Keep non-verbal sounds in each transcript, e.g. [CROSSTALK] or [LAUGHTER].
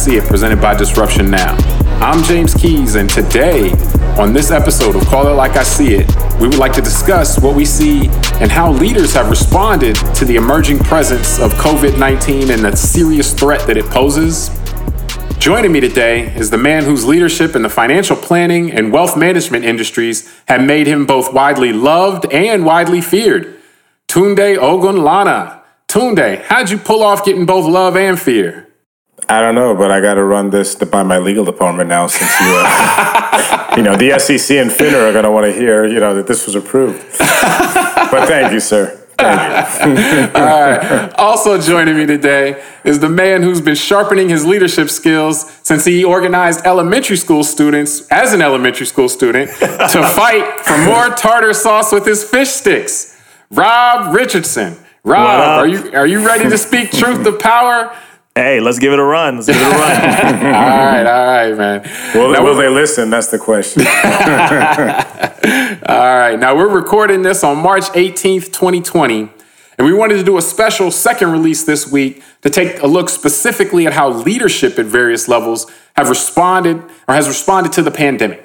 See It, presented by Disruption Now. I'm James Keys, and today, on this episode of Call It Like I See It, we would like to discuss what we see and how leaders have responded to the emerging presence of COVID 19 and the serious threat that it poses. Joining me today is the man whose leadership in the financial planning and wealth management industries have made him both widely loved and widely feared. Tunde Ogunlana. Tunde, how'd you pull off getting both love and fear? I don't know, but I got to run this by my legal department now since you, uh, [LAUGHS] you know, the SEC and FINRA are going to want to hear, you know, that this was approved. but thank you, sir. Thank you. [LAUGHS] All right. Also joining me today is the man who's been sharpening his leadership skills since he organized elementary school students, as an elementary school student, to [LAUGHS] fight for more tartar sauce with his fish sticks. Rob Richardson. Rob, are you are you ready to speak truth to power? Hey, let's give it a run. Let's give it a run. [LAUGHS] all right, all right, man. Will, now, will they listen? That's the question. [LAUGHS] all right. Now we're recording this on March 18th, 2020. And we wanted to do a special second release this week to take a look specifically at how leadership at various levels have responded or has responded to the pandemic.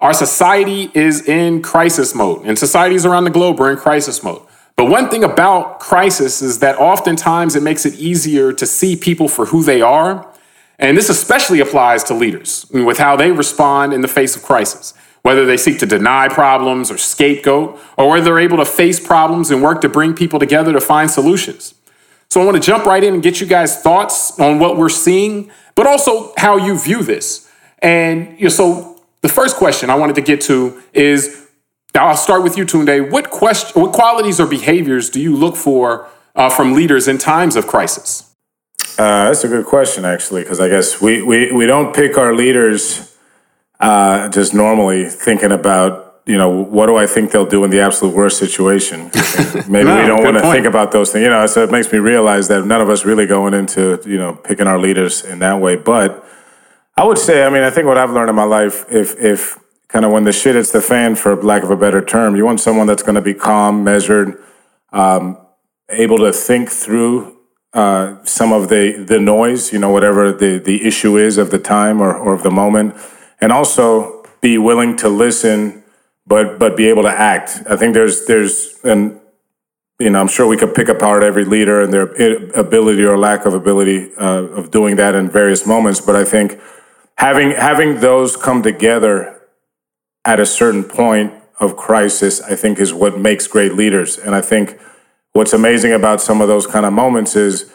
Our society is in crisis mode, and societies around the globe are in crisis mode. But one thing about crisis is that oftentimes it makes it easier to see people for who they are. And this especially applies to leaders with how they respond in the face of crisis, whether they seek to deny problems or scapegoat, or whether they're able to face problems and work to bring people together to find solutions. So I want to jump right in and get you guys' thoughts on what we're seeing, but also how you view this. And you know, so the first question I wanted to get to is I'll start with you, Tunde. What question, what qualities or behaviors do you look for uh, from leaders in times of crisis? Uh, that's a good question, actually, because I guess we, we, we don't pick our leaders uh, just normally thinking about, you know, what do I think they'll do in the absolute worst situation? [LAUGHS] Maybe no, we don't want to think about those things. You know, so it makes me realize that none of us really going into, you know, picking our leaders in that way. But I would say, I mean, I think what I've learned in my life, if if kind of when the shit hits the fan, for lack of a better term. You want someone that's going to be calm, measured, um, able to think through uh, some of the the noise, you know, whatever the the issue is of the time or, or of the moment, and also be willing to listen, but but be able to act. I think there's there's and you know I'm sure we could pick apart every leader and their ability or lack of ability uh, of doing that in various moments, but I think having having those come together at a certain point of crisis, I think is what makes great leaders. And I think what's amazing about some of those kind of moments is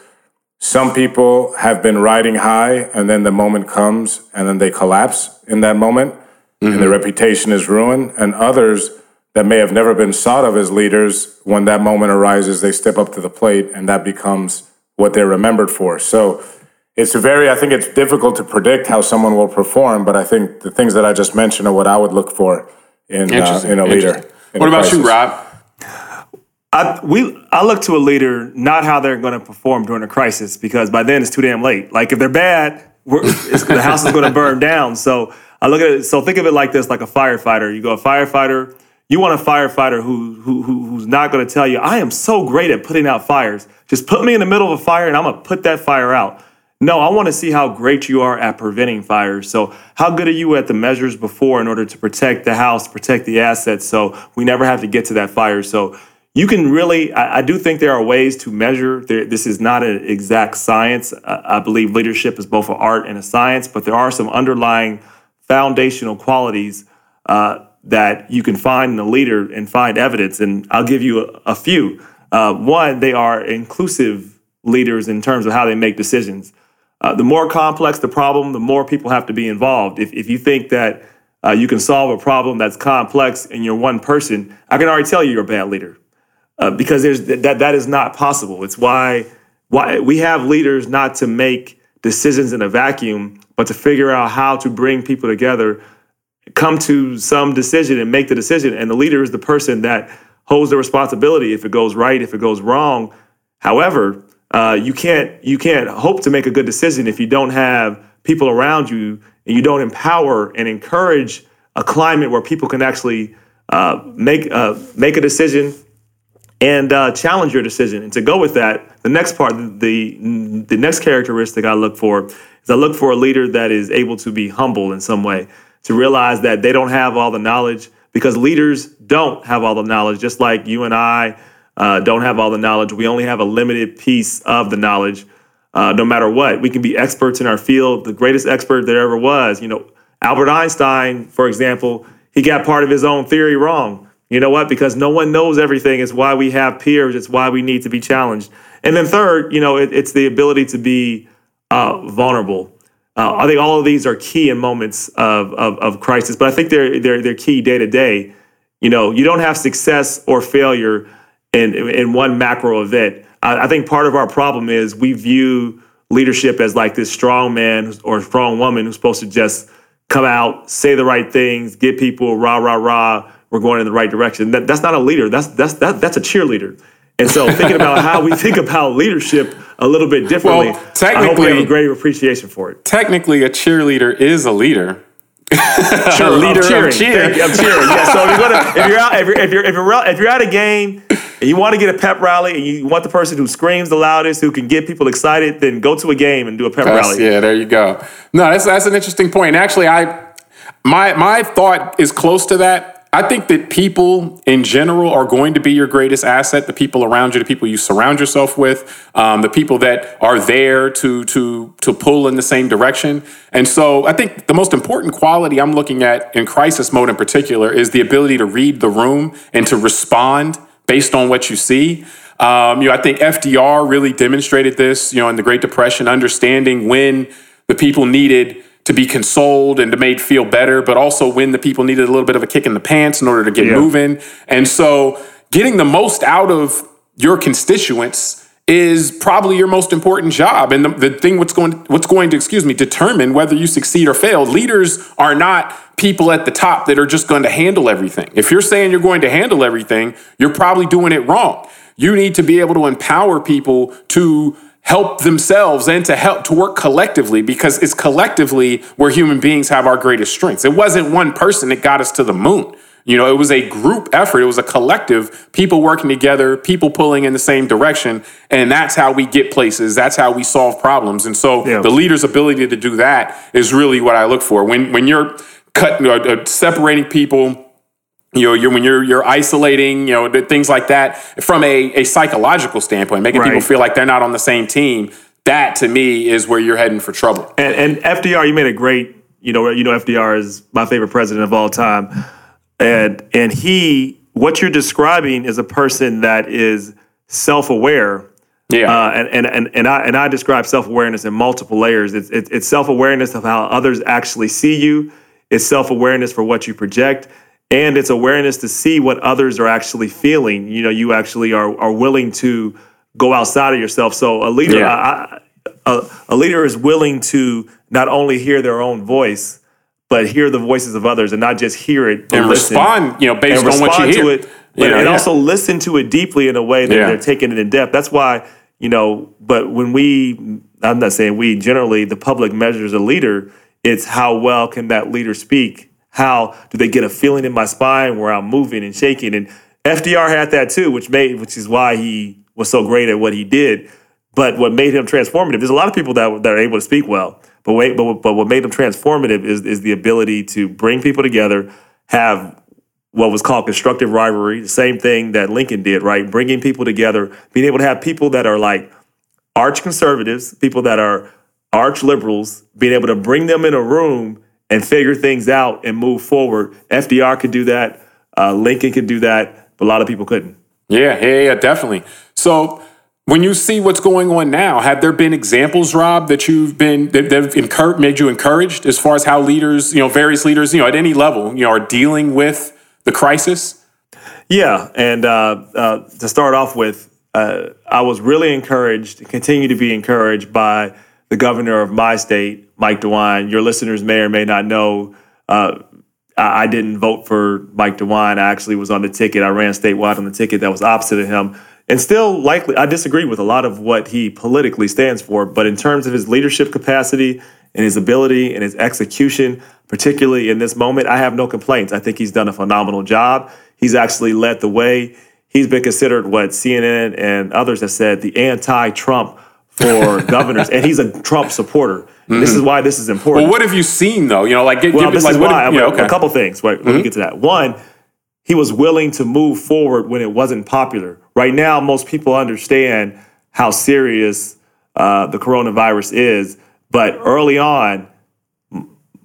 some people have been riding high and then the moment comes and then they collapse in that moment mm-hmm. and their reputation is ruined. And others that may have never been thought of as leaders, when that moment arises, they step up to the plate and that becomes what they're remembered for. So it's very, I think it's difficult to predict how someone will perform, but I think the things that I just mentioned are what I would look for in, uh, in a leader. In what a about crisis. you, Rob? I, we, I look to a leader not how they're going to perform during a crisis because by then it's too damn late. Like if they're bad, the house is going to burn down. So I look at it. So think of it like this: like a firefighter. You go a firefighter. You want a firefighter who, who, who's not going to tell you, "I am so great at putting out fires. Just put me in the middle of a fire, and I'm going to put that fire out." No, I want to see how great you are at preventing fires. So, how good are you at the measures before in order to protect the house, protect the assets, so we never have to get to that fire? So, you can really, I, I do think there are ways to measure. There, this is not an exact science. I, I believe leadership is both an art and a science, but there are some underlying foundational qualities uh, that you can find in a leader and find evidence. And I'll give you a, a few. Uh, one, they are inclusive leaders in terms of how they make decisions. Uh, the more complex the problem, the more people have to be involved. If, if you think that uh, you can solve a problem that's complex and you're one person, I can already tell you you're a bad leader uh, because there's that that is not possible. It's why why we have leaders not to make decisions in a vacuum, but to figure out how to bring people together, come to some decision and make the decision. And the leader is the person that holds the responsibility if it goes right, if it goes wrong. However, uh, you can't you can't hope to make a good decision if you don't have people around you and you don't empower and encourage a climate where people can actually uh, make uh, make a decision and uh, challenge your decision. And to go with that, the next part, the the next characteristic I look for is I look for a leader that is able to be humble in some way, to realize that they don't have all the knowledge because leaders don't have all the knowledge, just like you and I uh, don't have all the knowledge. We only have a limited piece of the knowledge. Uh, no matter what, we can be experts in our field, the greatest expert there ever was. You know, Albert Einstein, for example, he got part of his own theory wrong. You know what? Because no one knows everything. It's why we have peers. It's why we need to be challenged. And then third, you know, it, it's the ability to be uh, vulnerable. Uh, I think all of these are key in moments of, of, of crisis, but I think they're, they're, they're key day to day. You know, you don't have success or failure in, in one macro event. I, I think part of our problem is we view leadership as like this strong man or strong woman who's supposed to just come out, say the right things, get people rah, rah, rah, we're going in the right direction. That, that's not a leader. That's that's that, that's a cheerleader. And so thinking about [LAUGHS] how we think about leadership a little bit differently, well, technically, I hope we have a greater appreciation for it. Technically, a cheerleader is a leader. [LAUGHS] Sure, leader I'm cheering. Of cheer. I'm cheering. Yeah. So if you're, gonna, if you're out, if you're if you're if you're, if you're at a game and you want to get a pep rally and you want the person who screams the loudest, who can get people excited, then go to a game and do a pep that's, rally. Yeah, there you go. No, that's that's an interesting point. And actually, I my my thought is close to that I think that people in general are going to be your greatest asset. The people around you, the people you surround yourself with, um, the people that are there to to to pull in the same direction. And so, I think the most important quality I'm looking at in crisis mode, in particular, is the ability to read the room and to respond based on what you see. Um, you know, I think FDR really demonstrated this. You know, in the Great Depression, understanding when the people needed to be consoled and to made feel better, but also when the people needed a little bit of a kick in the pants in order to get yeah. moving. And so getting the most out of your constituents is probably your most important job. And the, the thing what's going what's going to, excuse me, determine whether you succeed or fail. Leaders are not people at the top that are just going to handle everything. If you're saying you're going to handle everything, you're probably doing it wrong. You need to be able to empower people to help themselves and to help to work collectively because it's collectively where human beings have our greatest strengths. It wasn't one person that got us to the moon. You know, it was a group effort. It was a collective, people working together, people pulling in the same direction. And that's how we get places. That's how we solve problems. And so yeah. the leader's ability to do that is really what I look for. When, when you're cutting, uh, separating people, you know, you're, when you're you're isolating, you know, things like that from a, a psychological standpoint, making right. people feel like they're not on the same team. That to me is where you're heading for trouble. And, and FDR, you made a great, you know, you know, FDR is my favorite president of all time, and and he, what you're describing is a person that is self aware. Yeah, uh, and, and and and I and I describe self awareness in multiple layers. It's it's, it's self awareness of how others actually see you. It's self awareness for what you project and it's awareness to see what others are actually feeling. You know, you actually are are willing to go outside of yourself. So a leader, yeah. I, a, a leader is willing to not only hear their own voice, but hear the voices of others and not just hear it and listen, respond. You know, based on what you hear. To it, but, and yeah. also listen to it deeply in a way that yeah. they're taking it in depth. That's why you know. But when we, I'm not saying we generally, the public measures a leader. It's how well can that leader speak how do they get a feeling in my spine where I'm moving and shaking? And FDR had that too, which made which is why he was so great at what he did. But what made him transformative? There's a lot of people that, that are able to speak well, but wait, but but what made him transformative is is the ability to bring people together, have what was called constructive rivalry, the same thing that Lincoln did, right? Bringing people together, being able to have people that are like arch conservatives, people that are arch liberals, being able to bring them in a room and figure things out and move forward. FDR could do that. Uh, Lincoln could do that, but a lot of people couldn't. Yeah, yeah, yeah, definitely. So when you see what's going on now, have there been examples, Rob, that you've been that have encouraged, made you encouraged as far as how leaders, you know, various leaders, you know, at any level, you know, are dealing with the crisis? Yeah, and uh, uh, to start off with, uh, I was really encouraged, continue to be encouraged by the governor of my state, Mike DeWine. Your listeners may or may not know. Uh, I, didn't vote for Mike DeWine. I actually was on the ticket. I ran statewide on the ticket that was opposite of him. And still, likely, I disagree with a lot of what he politically stands for. But in terms of his leadership capacity and his ability and his execution, particularly in this moment, I have no complaints. I think he's done a phenomenal job. He's actually led the way. he's been considered what CNN and others have said the anti-Trump for governors, and he's a Trump supporter. Mm-hmm. This is why this is important. Well, what have you seen though? You know, like, well, give, this like, is why. Yeah, okay. A couple things. Right, mm-hmm. let me mm-hmm. get to that. One, he was willing to move forward when it wasn't popular. Right now, most people understand how serious uh, the coronavirus is, but early on,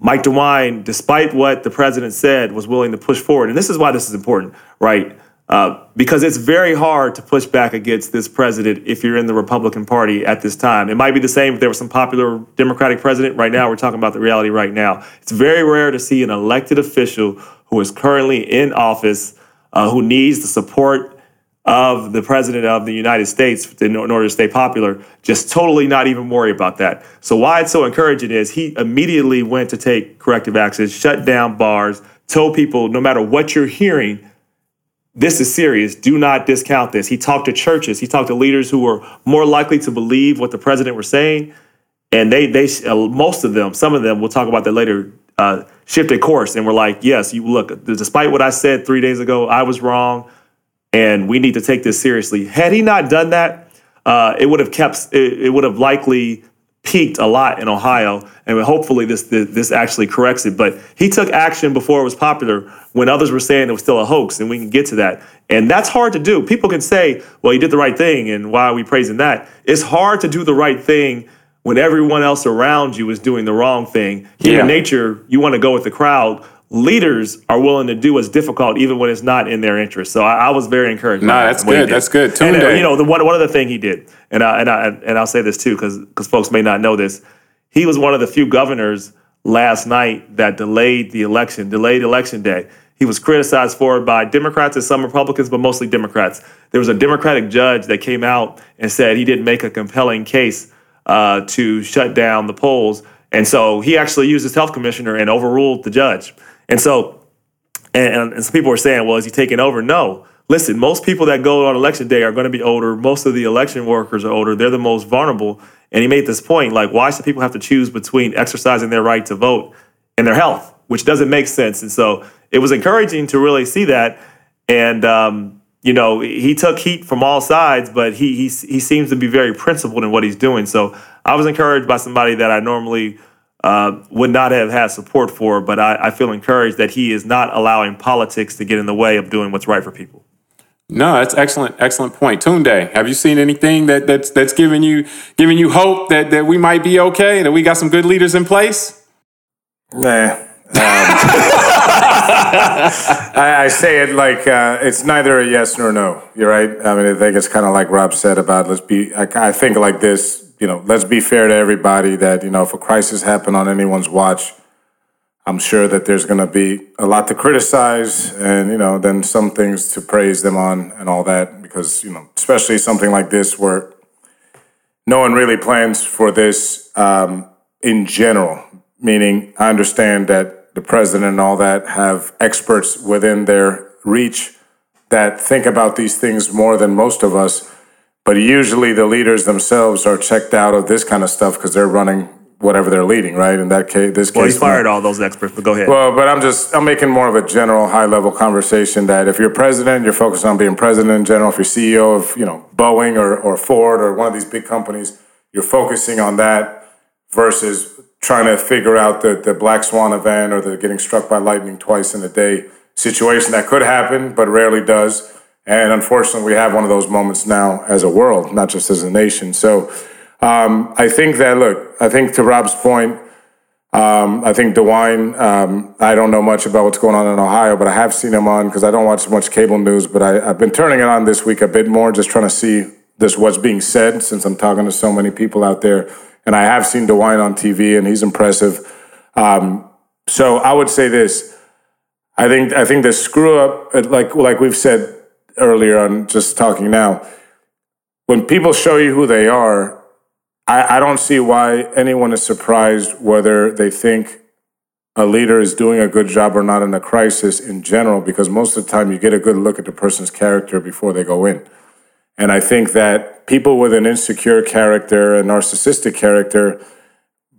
Mike DeWine, despite what the president said, was willing to push forward. And this is why this is important, right? Uh, because it's very hard to push back against this president if you're in the Republican Party at this time. It might be the same if there was some popular Democratic president. Right now, we're talking about the reality right now. It's very rare to see an elected official who is currently in office, uh, who needs the support of the president of the United States in order to stay popular, just totally not even worry about that. So, why it's so encouraging is he immediately went to take corrective action, shut down bars, told people no matter what you're hearing, this is serious. Do not discount this. He talked to churches. He talked to leaders who were more likely to believe what the president was saying, and they they uh, most of them, some of them, we'll talk about that later, uh, shifted course and were like, yes, you look. Despite what I said three days ago, I was wrong, and we need to take this seriously. Had he not done that, uh, it would have kept. It, it would have likely peaked a lot in Ohio, and hopefully this, this, this actually corrects it. But he took action before it was popular when others were saying it was still a hoax, and we can get to that. And that's hard to do. People can say, "Well, he did the right thing," and why are we praising that? It's hard to do the right thing when everyone else around you is doing the wrong thing. Human yeah. nature, you want to go with the crowd leaders are willing to do what's difficult even when it's not in their interest. So I, I was very encouraged. No, that's good. That's good. Tunde, uh, you know, the one one other thing he did, and I, and I, and I'll say this too because because folks may not know this, he was one of the few governors last night that delayed the election, delayed election day. He was criticized for it by Democrats and some Republicans, but mostly Democrats. There was a Democratic judge that came out and said he didn't make a compelling case uh, to shut down the polls. And so he actually used his health commissioner and overruled the judge. And so, and, and some people were saying, well, is he taking over? No. Listen, most people that go on election day are going to be older. Most of the election workers are older. They're the most vulnerable. And he made this point like, why should people have to choose between exercising their right to vote and their health, which doesn't make sense. And so it was encouraging to really see that. And, um, you know, he took heat from all sides, but he, he, he seems to be very principled in what he's doing. So I was encouraged by somebody that I normally uh, would not have had support for, but I, I, feel encouraged that he is not allowing politics to get in the way of doing what's right for people. No, that's excellent, excellent point. Tunde, have you seen anything that, that's that's giving you giving you hope that, that we might be okay, that we got some good leaders in place? Nah. Um, [LAUGHS] I, I, say it like uh, it's neither a yes nor no. You're right. I mean, I think it's kind of like Rob said about let's be. I, I think like this you know, let's be fair to everybody that, you know, if a crisis happened on anyone's watch, I'm sure that there's going to be a lot to criticize and, you know, then some things to praise them on and all that. Because, you know, especially something like this where no one really plans for this um, in general, meaning I understand that the president and all that have experts within their reach that think about these things more than most of us. But usually the leaders themselves are checked out of this kind of stuff because they're running whatever they're leading, right? In that case, this well, case, he fired all those experts. But go ahead. Well, but I'm just I'm making more of a general, high level conversation that if you're president, you're focused on being president in general. If you're CEO of you know Boeing or or Ford or one of these big companies, you're focusing on that versus trying to figure out the the black swan event or the getting struck by lightning twice in a day situation that could happen but rarely does and unfortunately, we have one of those moments now as a world, not just as a nation. So um, I think that, look, I think to Rob's point, um, I think DeWine, um, I don't know much about what's going on in Ohio, but I have seen him on because I don't watch much cable news, but I, have been turning it on this week a bit more, just trying to see this what's being said since I'm talking to so many people out there. And I have seen DeWine on TV, and he's impressive. Um, so I would say this. I think I think the screw up, like like we've said earlier on just talking now, when people show you who they are, I, I don't see why anyone is surprised whether they think a leader is doing a good job or not in a crisis in general, because most of the time you get a good look at the person's character before they go in. And I think that people with an insecure character, a narcissistic character,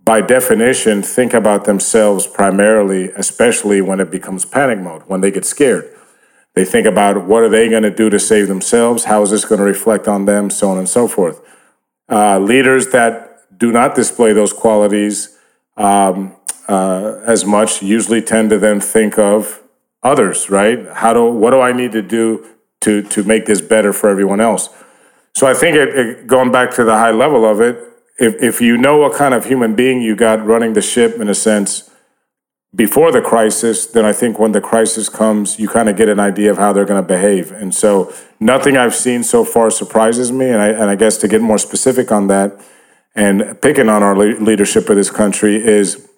by definition, think about themselves primarily, especially when it becomes panic mode, when they get scared. They think about what are they going to do to save themselves? How is this going to reflect on them? So on and so forth. Uh, leaders that do not display those qualities um, uh, as much usually tend to then think of others, right? How do what do I need to do to to make this better for everyone else? So I think it, it, going back to the high level of it, if if you know what kind of human being you got running the ship in a sense before the crisis, then I think when the crisis comes, you kind of get an idea of how they're going to behave. And so nothing I've seen so far surprises me. And I, and I guess to get more specific on that and picking on our le- leadership of this country is,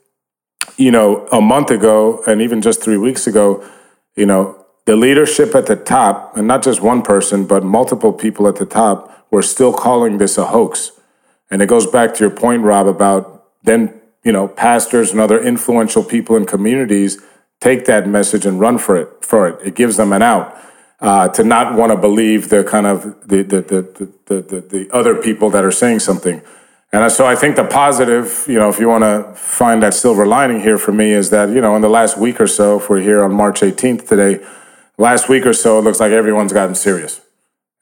you know, a month ago and even just three weeks ago, you know, the leadership at the top, and not just one person, but multiple people at the top, were still calling this a hoax. And it goes back to your point, Rob, about then you know, pastors and other influential people in communities take that message and run for it. For it, it gives them an out uh, to not want to believe the kind of the the, the the, the the other people that are saying something. And so I think the positive, you know, if you want to find that silver lining here for me, is that you know, in the last week or so, if we're here on March 18th today, last week or so, it looks like everyone's gotten serious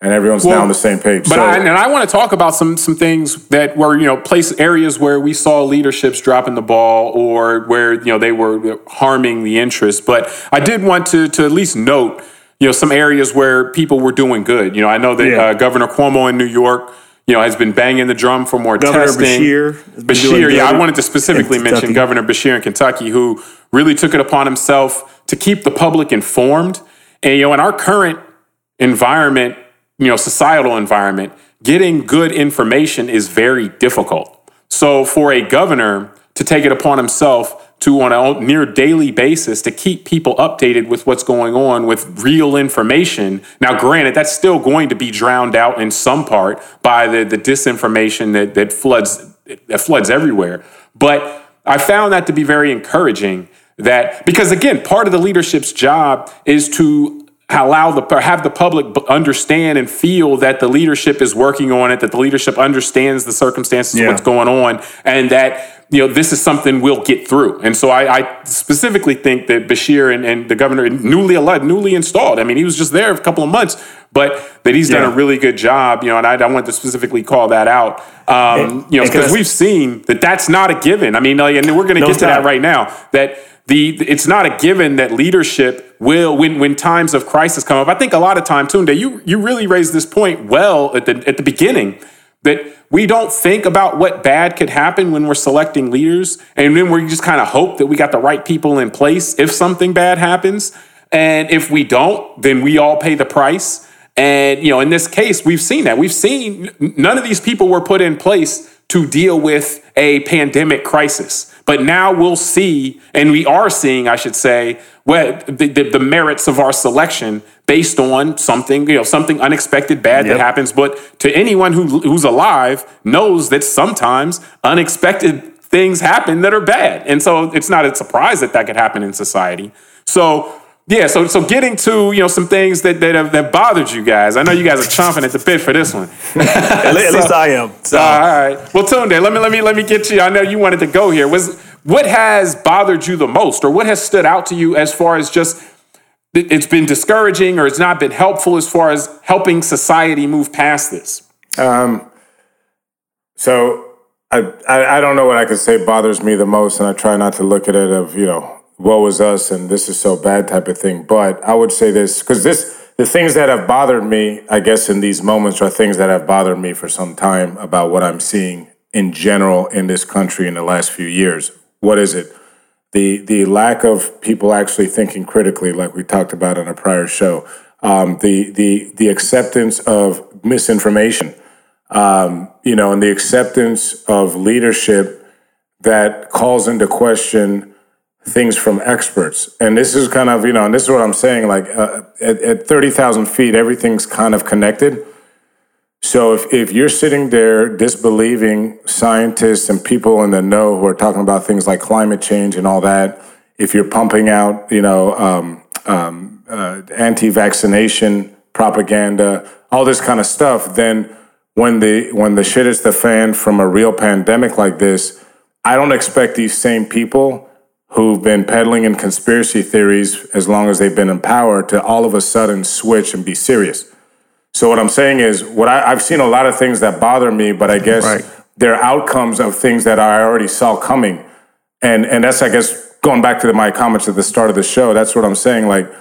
and everyone's well, now on the same page. But so, I, and I want to talk about some some things that were you know place areas where we saw leaderships dropping the ball or where you know they were harming the interest. But I did want to to at least note you know some areas where people were doing good. You know I know that yeah. uh, Governor Cuomo in New York. You know, has been banging the drum for more Governor testing. Beshear, Beshear, yeah, I wanted to specifically mention Governor Beshear in Kentucky, who really took it upon himself to keep the public informed. And you know, in our current environment, you know societal environment, getting good information is very difficult. So for a governor to take it upon himself to on a near daily basis to keep people updated with what's going on with real information. Now, granted, that's still going to be drowned out in some part by the, the disinformation that, that floods that floods everywhere. But I found that to be very encouraging that because again, part of the leadership's job is to allow the have the public understand and feel that the leadership is working on it, that the leadership understands the circumstances yeah. what's going on, and that you know this is something we'll get through. And so I, I specifically think that Beshear and, and, the governor, newly elected, newly installed. I mean, he was just there a couple of months, but that he's yeah. done a really good job. You know, and I, I want to specifically call that out. Um, and, you know, because we've seen that that's not a given. I mean, like, and we're going to no get to that right now. That the it's not a given that leadership will when when times of crisis come up. I think a lot of time, Tunde, you you really raised this point well at the at the beginning that we don't think about what bad could happen when we're selecting leaders, and then we just kind of hope that we got the right people in place if something bad happens. And if we don't, then we all pay the price. And you know, in this case, we've seen that. We've seen none of these people were put in place to deal with a pandemic crisis. But now we'll see, and we are seeing, I should say, what the, the, the merits of our selection based on something, you know, something unexpected bad yep. that happens. But to anyone who, who's alive knows that sometimes unexpected things happen that are bad. And so it's not a surprise that that could happen in society. So yeah, so so getting to you know some things that that have that bothered you guys. I know you guys are chomping at the bit for this one. [LAUGHS] at, so, least I am. So. All right. Well, Tunde, let me let me let me get you. I know you wanted to go here. Was what has bothered you the most, or what has stood out to you as far as just it's been discouraging, or it's not been helpful as far as helping society move past this? Um. So I, I I don't know what I could say bothers me the most, and I try not to look at it of you know woe is us and this is so bad type of thing. But I would say this because this the things that have bothered me, I guess, in these moments are things that have bothered me for some time about what I'm seeing in general in this country in the last few years. What is it? The the lack of people actually thinking critically, like we talked about in a prior show. Um, the the the acceptance of misinformation, um, you know, and the acceptance of leadership that calls into question things from experts. And this is kind of, you know, and this is what I'm saying, like uh, at, at 30,000 feet, everything's kind of connected. So if, if you're sitting there disbelieving scientists and people in the know who are talking about things like climate change and all that, if you're pumping out, you know, um, um, uh, anti-vaccination propaganda, all this kind of stuff, then when the when the shit is the fan from a real pandemic like this, I don't expect these same people who've been peddling in conspiracy theories as long as they've been in power to all of a sudden switch and be serious. So what I'm saying is, what I, have seen a lot of things that bother me, but I guess right. they're outcomes of things that I already saw coming, and and that's I guess going back to my comments at the start of the show. That's what I'm saying. Like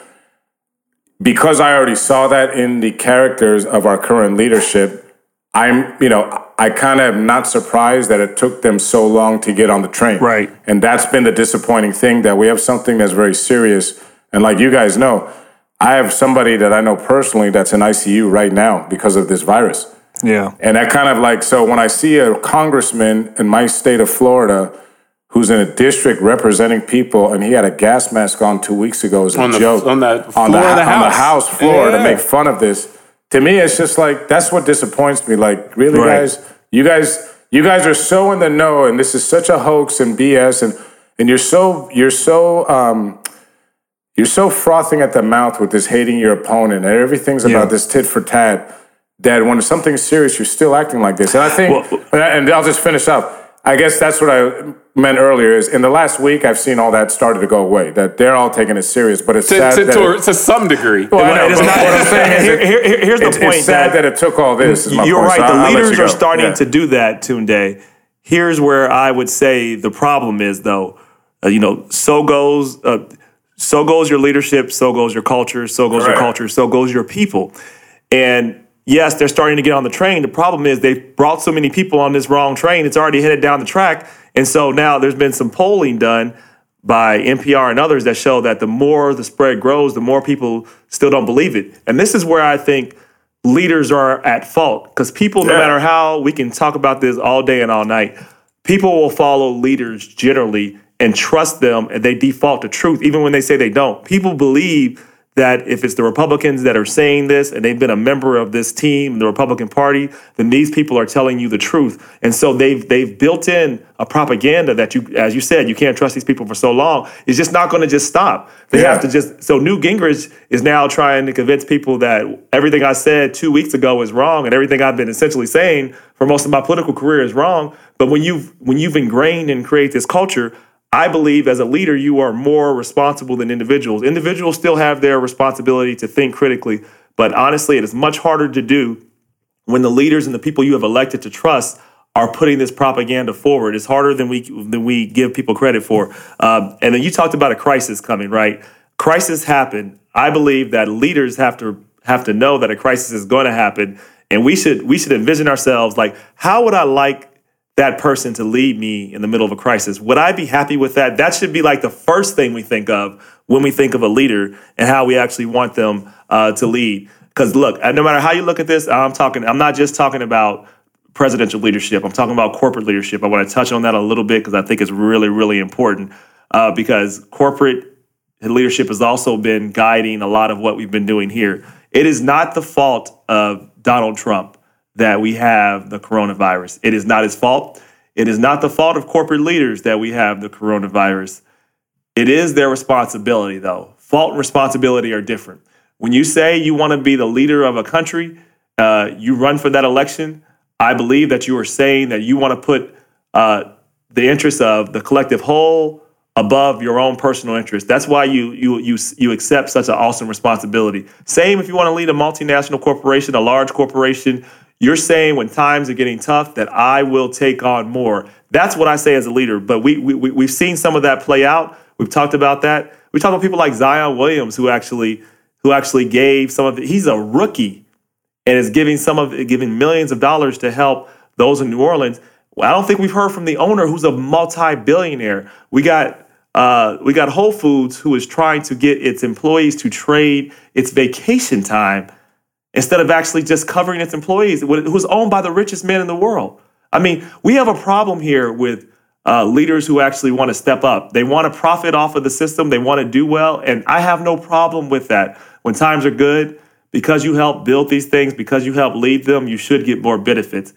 because I already saw that in the characters of our current leadership, I'm, you know, I kind of am not surprised that it took them so long to get on the train. Right. And that's been the disappointing thing that we have something that's very serious. And like you guys know, I have somebody that I know personally that's in ICU right now because of this virus. Yeah. And that kind of like, so when I see a congressman in my state of Florida who's in a district representing people, and he had a gas mask on two weeks ago as a on the, joke on the floor on the, of the house. on the house floor yeah. to make fun of this to me, it's just like that's what disappoints me. Like, really, right. guys, you guys, you guys are so in the know, and this is such a hoax and BS, and and you're so you're so um, you're so frothing at the mouth with this hating your opponent, and everything's about yeah. this tit for tat. That when something's serious, you're still acting like this. And I think, well, and I'll just finish up. I guess that's what I meant earlier. Is in the last week I've seen all that started to go away. That they're all taking it serious, but it's to, sad to, that to, it, to some degree. Well, I know, but what I'm saying is, it, here, here's the point. It's sad that, that, it took all this. you're point, right. So the leaders are starting yeah. to do that. Tunde. Here's where I would say the problem is, though. Uh, you know, so goes. Uh, so goes your leadership, so goes your culture, so goes your culture, so goes your people. And yes, they're starting to get on the train. The problem is they've brought so many people on this wrong train, it's already headed down the track. And so now there's been some polling done by NPR and others that show that the more the spread grows, the more people still don't believe it. And this is where I think leaders are at fault because people, yeah. no matter how, we can talk about this all day and all night, people will follow leaders generally and trust them and they default to truth, even when they say they don't. People believe that if it's the Republicans that are saying this and they've been a member of this team, the Republican Party, then these people are telling you the truth. And so they've they've built in a propaganda that you, as you said, you can't trust these people for so long. It's just not going to just stop. They yeah. have to just. So Newt Gingrich is now trying to convince people that everything I said two weeks ago is wrong, and everything I've been essentially saying for most of my political career is wrong. But when you've when you've ingrained and create this culture I believe as a leader, you are more responsible than individuals. Individuals still have their responsibility to think critically, but honestly, it is much harder to do when the leaders and the people you have elected to trust are putting this propaganda forward. It's harder than we than we give people credit for. Um, and then you talked about a crisis coming, right? Crisis happened. I believe that leaders have to have to know that a crisis is going to happen, and we should we should envision ourselves like, how would I like that person to lead me in the middle of a crisis. Would I be happy with that? That should be like the first thing we think of when we think of a leader and how we actually want them uh, to lead. Because look, no matter how you look at this, I'm talking. I'm not just talking about presidential leadership. I'm talking about corporate leadership. I want to touch on that a little bit because I think it's really, really important. Uh, because corporate leadership has also been guiding a lot of what we've been doing here. It is not the fault of Donald Trump that we have the coronavirus. It is not his fault. It is not the fault of corporate leaders that we have the coronavirus. It is their responsibility, though. Fault and responsibility are different. When you say you want to be the leader of a country, uh, you run for that election, I believe that you are saying that you want to put uh, the interests of the collective whole above your own personal interest. That's why you you you you accept such an awesome responsibility. Same if you want to lead a multinational corporation, a large corporation, you're saying when times are getting tough that I will take on more. That's what I say as a leader. But we, we we've seen some of that play out. We've talked about that. We talked about people like Zion Williams, who actually who actually gave some of the, he's a rookie and is giving some of giving millions of dollars to help those in New Orleans. Well, I don't think we've heard from the owner, who's a multi-billionaire. We got uh, we got Whole Foods, who is trying to get its employees to trade its vacation time instead of actually just covering its employees, who's owned by the richest man in the world. I mean, we have a problem here with uh, leaders who actually want to step up. They want to profit off of the system, they want to do well, and I have no problem with that. When times are good, because you help build these things, because you help lead them, you should get more benefits.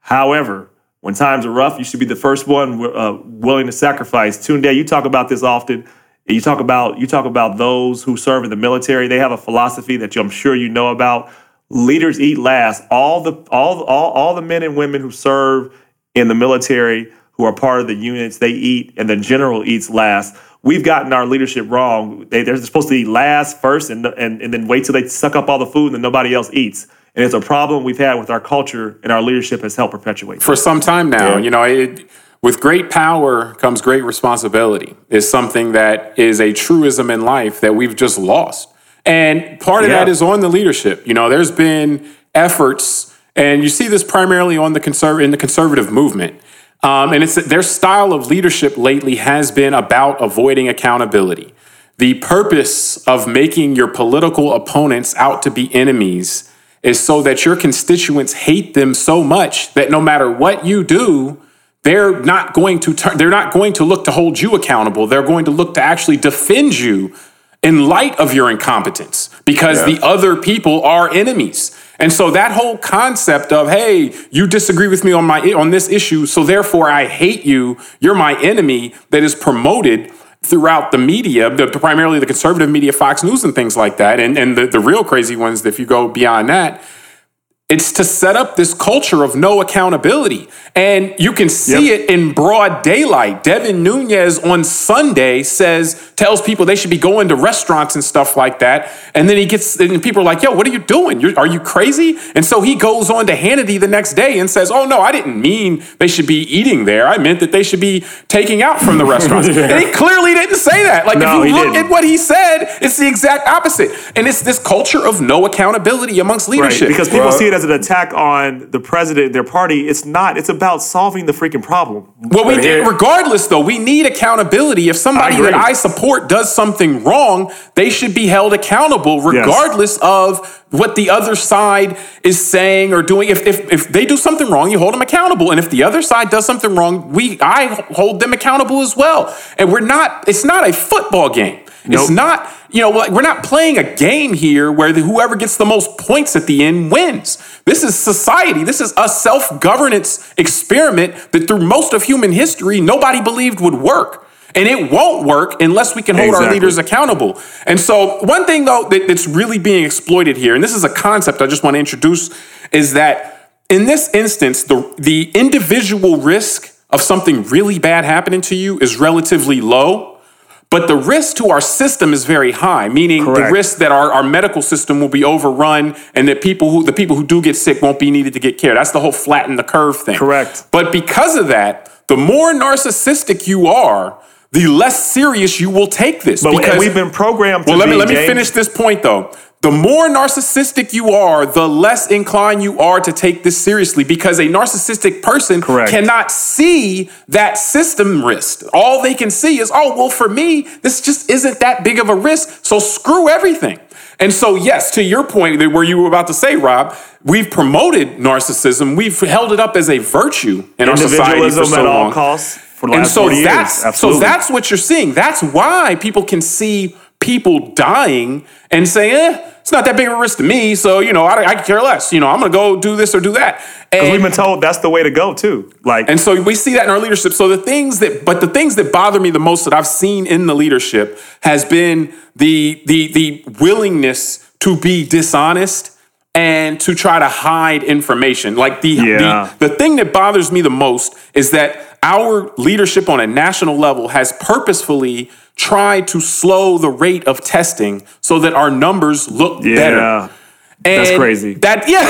However, when times are rough, you should be the first one uh, willing to sacrifice. Tunde, you talk about this often. You talk about you talk about those who serve in the military. They have a philosophy that I'm sure you know about. Leaders eat last. All the all all all the men and women who serve in the military who are part of the units, they eat, and the general eats last. we've gotten our leadership wrong. They, they're supposed to eat last, first, and, and, and then wait till they suck up all the food and then nobody else eats. And it's a problem we've had with our culture, and our leadership has helped perpetuate. For some time now, yeah. you know, it, with great power comes great responsibility, is something that is a truism in life that we've just lost. And part of yeah. that is on the leadership. You know, there's been efforts, and you see this primarily on the conserv- in the conservative movement. Um, and it's their style of leadership lately has been about avoiding accountability. The purpose of making your political opponents out to be enemies is so that your constituents hate them so much that no matter what you do, they're not going to turn, they're not going to look to hold you accountable. They're going to look to actually defend you in light of your incompetence because yeah. the other people are enemies. And so that whole concept of, hey, you disagree with me on my on this issue, so therefore I hate you, you're my enemy, that is promoted throughout the media, the, primarily the conservative media, Fox News and things like that. And, and the, the real crazy ones, if you go beyond that, it's to set up this culture of no accountability. And you can see yep. it in broad daylight. Devin Nunes on Sunday says, tells people they should be going to restaurants and stuff like that. And then he gets, and people are like, yo, what are you doing? You're, are you crazy? And so he goes on to Hannity the next day and says, oh, no, I didn't mean they should be eating there. I meant that they should be taking out from the [LAUGHS] restaurants. yeah. And he clearly didn't say that. Like, no, if you look didn't. at what he said, it's the exact opposite. And it's this culture of no accountability amongst leadership. Right, because people well, see it as an attack on the president, their party. It's not. It's about solving the freaking problem. Well, we did, regardless though, we need accountability. If somebody I that I support does something wrong, they should be held accountable, regardless yes. of what the other side is saying or doing. If, if if they do something wrong, you hold them accountable. And if the other side does something wrong, we I hold them accountable as well. And we're not. It's not a football game. Nope. It's not, you know, like we're not playing a game here where the, whoever gets the most points at the end wins. This is society. This is a self governance experiment that through most of human history, nobody believed would work. And it won't work unless we can hold exactly. our leaders accountable. And so, one thing though that, that's really being exploited here, and this is a concept I just want to introduce, is that in this instance, the, the individual risk of something really bad happening to you is relatively low but the risk to our system is very high, meaning Correct. the risk that our, our medical system will be overrun and that people who the people who do get sick won't be needed to get care. That's the whole flatten the curve thing. Correct. But because of that, the more narcissistic you are, the less serious you will take this. But because, we've been programmed. well, let me let me finish this point though the more narcissistic you are, the less inclined you are to take this seriously because a narcissistic person Correct. cannot see that system risk. All they can see is, oh, well, for me, this just isn't that big of a risk. So screw everything. And so, yes, to your point where you were about to say, Rob, we've promoted narcissism. We've held it up as a virtue in our society for so at long. all costs. For the and so 40 that's years. so that's what you're seeing. That's why people can see people dying and saying, eh, it's not that big of a risk to me. So, you know, I, I care less. You know, I'm going to go do this or do that. Because we've been told that's the way to go too. Like, and so we see that in our leadership. So the things that, but the things that bother me the most that I've seen in the leadership has been the, the, the willingness to be dishonest and to try to hide information. Like the, yeah. the, the thing that bothers me the most is that our leadership on a national level has purposefully tried to slow the rate of testing so that our numbers look yeah. better. And that's crazy. That [LAUGHS] yeah.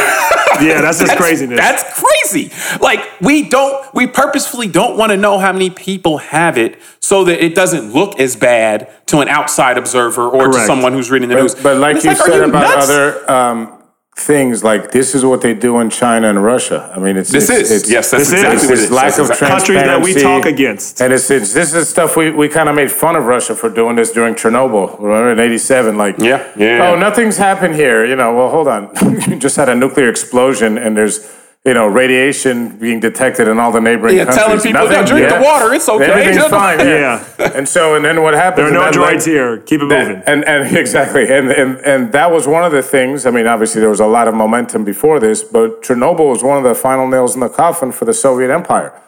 yeah, that's just that's, craziness. That's crazy. Like we don't we purposefully don't want to know how many people have it so that it doesn't look as bad to an outside observer or Correct. to someone who's reading the but, news. But like you like, said you about nuts? other um, things like this is what they do in China and Russia. I mean, it's this it's, is it's, yes, that's this exactly is. It's lack of transparency. Countries that we talk against, and it's, it's this is stuff we, we kind of made fun of Russia for doing this during Chernobyl. Remember in '87, like yeah, yeah. Oh, nothing's happened here. You know, well, hold on, [LAUGHS] you just had a nuclear explosion, and there's you know, radiation being detected in all the neighboring yeah, countries. telling people, yeah, drink yeah. the water, it's okay. Everything's fine. [LAUGHS] Yeah. and so, and then what happens? There are no droids here. Keep it moving. And, and [LAUGHS] exactly, and, and and that was one of the things. I mean, obviously there was a lot of momentum before this, but Chernobyl was one of the final nails in the coffin for the Soviet Empire.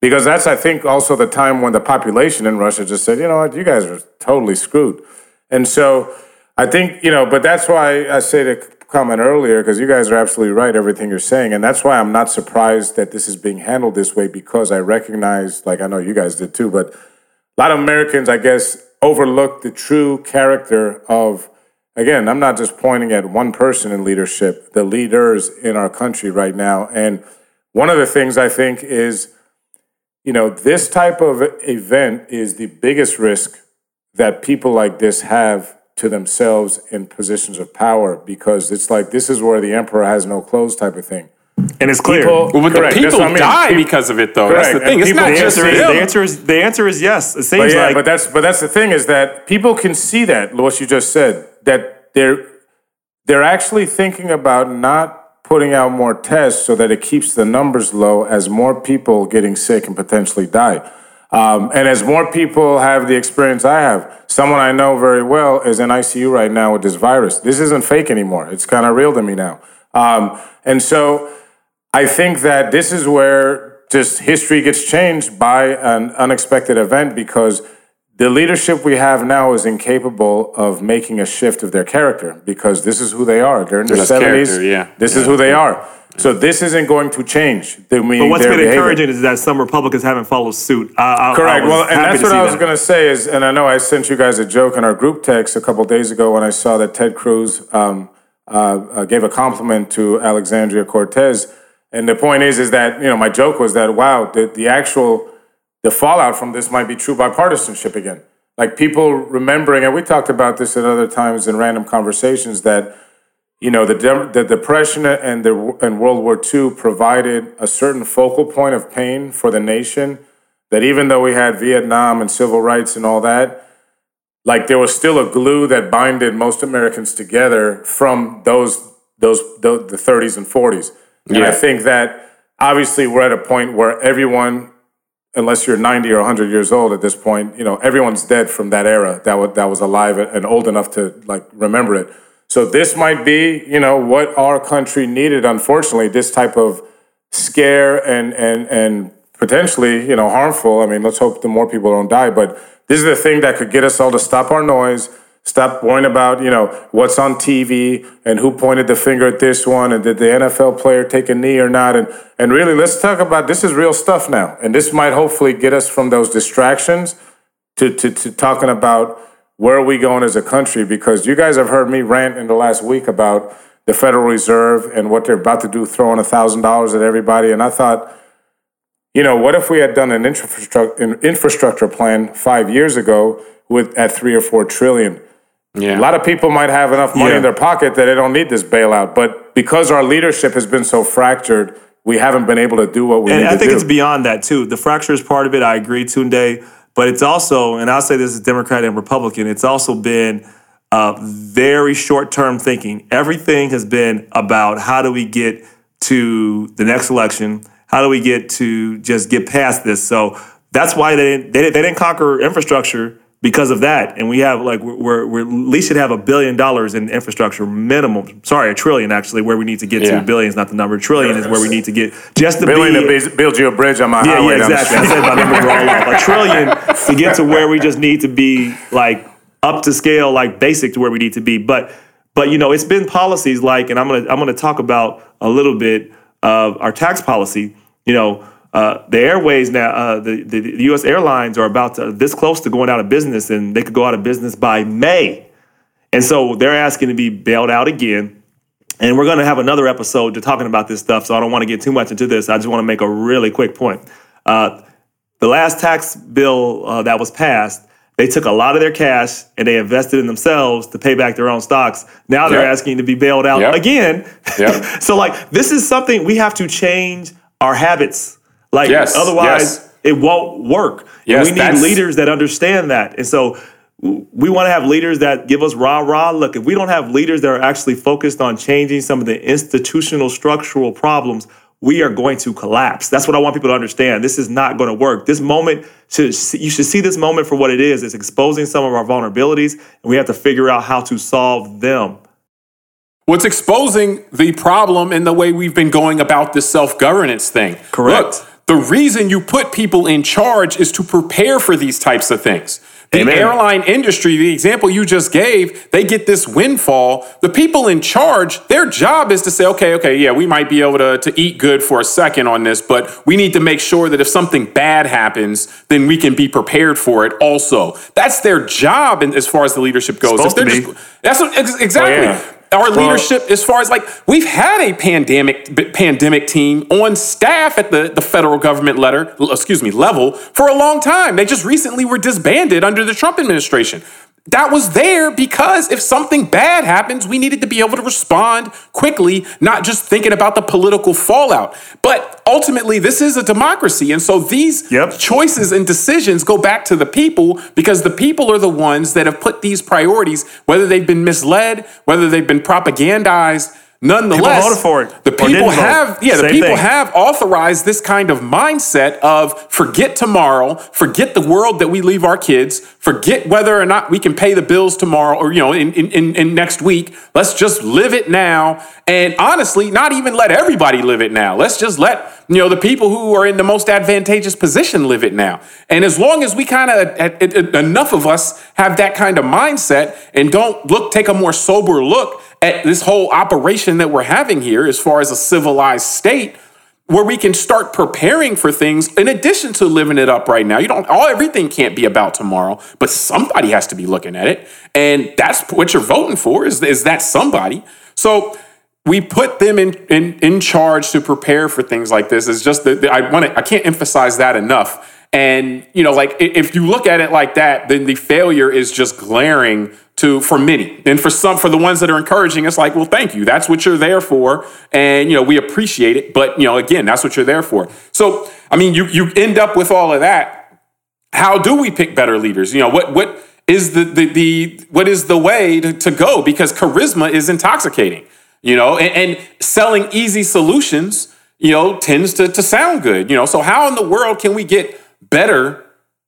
Because that's, I think, also the time when the population in Russia just said, you know what, you guys are totally screwed. And so I think, you know, but that's why I say to comment earlier because you guys are absolutely right everything you're saying and that's why i'm not surprised that this is being handled this way because i recognize like i know you guys did too but a lot of Americans, I guess, overlook the true character of. Again, I'm not just pointing at one person in leadership, the leaders in our country right now. And one of the things I think is, you know, this type of event is the biggest risk that people like this have to themselves in positions of power because it's like this is where the emperor has no clothes type of thing. And it's clear. People- Well, but Correct. the people I mean. die because of it, though. Correct. That's the And. It's people- not the just answer, is, the answer is the answer is yes. It seems But yeah, like but that's but that's the thing is that people can see that what you just said that they're they're actually thinking about not putting out more tests so that it keeps the numbers low as more people getting sick and potentially die. Um, and as more people have the experience I have, someone I know very well is in ICU right now with this virus. This isn't fake anymore. It's kind of real to me now. Um, and so I think that this is where just history gets changed by an unexpected event because the leadership we have now is incapable of making a shift of their character because this is who they are. They're in their That's seventies. character, yeah. This is who they are. So this isn't going to change. The, But what's been behavior. encouraging is that some Republicans haven't followed suit. I, I, Correct. I well, and that's what I was that. going to say is, and I know I sent you guys a joke in our group text a couple days ago when I saw that Ted Cruz um, uh, uh, gave a compliment to Alexandria Cortez, and the point is, is that you know my joke was that wow, the, the actual the fallout from this might be true bipartisanship again. Like people remembering, and we talked about this at other times in random conversations that you know the, dem- the depression and the and World War II provided a certain focal point of pain for the nation. That even though we had Vietnam and civil rights and all that, like there was still a glue that binded most Americans together from those those the, the 30s and 40s. And I think that obviously we're at a point where everyone unless you're 90 or 100 years old at this point, you know, everyone's dead from that era that was, that was alive and old enough to like remember it. So this might be, you know, what our country needed. Unfortunately, this type of scare and and and potentially, you know, harmful. I mean, let's hope the more people don't die. But this is the thing that could get us all to stop our noise, stop worrying about, you know, what's on TV and who pointed the finger at this one and did the NFL player take a knee or not. And and really, let's talk about this is real stuff now. And this might hopefully get us from those distractions to to, to talking about where are we going as a country? Because you guys have heard me rant in the last week about the Federal Reserve and what they're about to do, throwing a thousand dollars at everybody. And I thought, you know, what if we had done an infrastructure plan five years ago with at three or four trillion? Yeah. A lot of people might have enough money Yeah. in their pocket that they don't need this bailout, but because our leadership has been so fractured, we haven't been able to do what we need. And I think do. it's beyond that too. The fracture is part of it. I agree, Tunde. But it's also, and I'll say this as Democrat and Republican, it's also been uh, very short term thinking. Everything has been about how do we get to the next election? How do we get to just get past this? So that's why they didn't, they, they didn't conquer infrastructure because of that. And we have like we're, we're, we're at least should have a billion dollars in infrastructure minimum. Sorry, a trillion actually. Where we need to get Yeah. to. Billion is not the number. Trillion is where we need to get just to Billion be. to build you a bridge on my Yeah, highway yeah, exactly. I said my numbers all off. A trillion to get to where we just need to be, like up to scale, like basic to where we need to be. But but you know, it's been policies like, and I'm gonna I'm gonna talk about a little bit of our tax policy. You know, uh, the airways now, uh, the, the the U.S. airlines are about to, this close to going out of business, and they could go out of business by May. And so they're asking to be bailed out again. And we're going to have another episode to talking about this stuff. So I don't want to get too much into this. I just want to make a really quick point. Uh, the last tax bill uh, that was passed, they took a lot of their cash and they invested in themselves to pay back their own stocks. Now they're Yep. asking to be bailed out Yep. again. Yep. [LAUGHS] so like this is something we have to change our habits. Like Yes, otherwise yes. it won't work. Yes, we need leaders that understand that. And so we want to have leaders that give us rah rah. Look, if we don't have leaders that are actually focused on changing some of the institutional structural problems, we are going to collapse. That's what I want people to understand. This is not going to work. This moment should you should see this moment for what it is. It's exposing some of our vulnerabilities, and we have to figure out how to solve them. What's exposing the problem in the way we've been going about this self governance thing. Correct. Look, the reason you put people in charge is to prepare for these types of things. The Amen. airline industry, the example you just gave, they get this windfall. The people in charge, their job is to say, okay, okay, yeah, we might be able to, to eat good for a second on this, but we need to make sure that if something bad happens, then we can be prepared for it also. That's their job in, as far as the leadership goes. Supposed if they're be. that's what, ex- exactly. Oh, yeah. Our Well- leadership, as far as like we've had a pandemic b- pandemic team on staff at the, the federal government letter, excuse me, level for a long time. They just recently were disbanded under the Trump administration. That was there because if something bad happens, we needed to be able to respond quickly, not just thinking about the political fallout. But ultimately, this is a democracy. And so these Yep. choices and decisions go back to the people because the people are the ones that have put these priorities, whether they've been misled, whether they've been propagandized. Nonetheless, voted for it the people didn't vote. have, yeah, the Same people thing. have authorized this kind of mindset of forget tomorrow, forget the world that we leave our kids, forget whether or not we can pay the bills tomorrow or you know in, in, in next week. Let's just live it now, and honestly, not even let everybody live it now. Let's just let you know the people who are in the most advantageous position live it now. And as long as we kind of enough of us have that kind of mindset and don't look take a more sober look at this whole operation that we're having here as far as a civilized state where we can start preparing for things in addition to living it up right now. You don't all everything can't be about tomorrow, but somebody has to be looking at it. And that's what you're voting for is, is that somebody. So we put them in, in in charge to prepare for things like this. It's just that I want to I can't emphasize that enough. And you know, like if you look at it like that, then the failure is just glaring to for many. And for some, for the ones that are encouraging, it's like, well, thank you. That's what you're there for, and you know, we appreciate it. But you know, again, that's what you're there for. So, I mean, you you end up with all of that. How do we pick better leaders? You know, what what is the the, the what is the way to, to go? Because charisma is intoxicating. You know, and, and selling easy solutions, you know, tends to to sound good. You know, so how in the world can we get better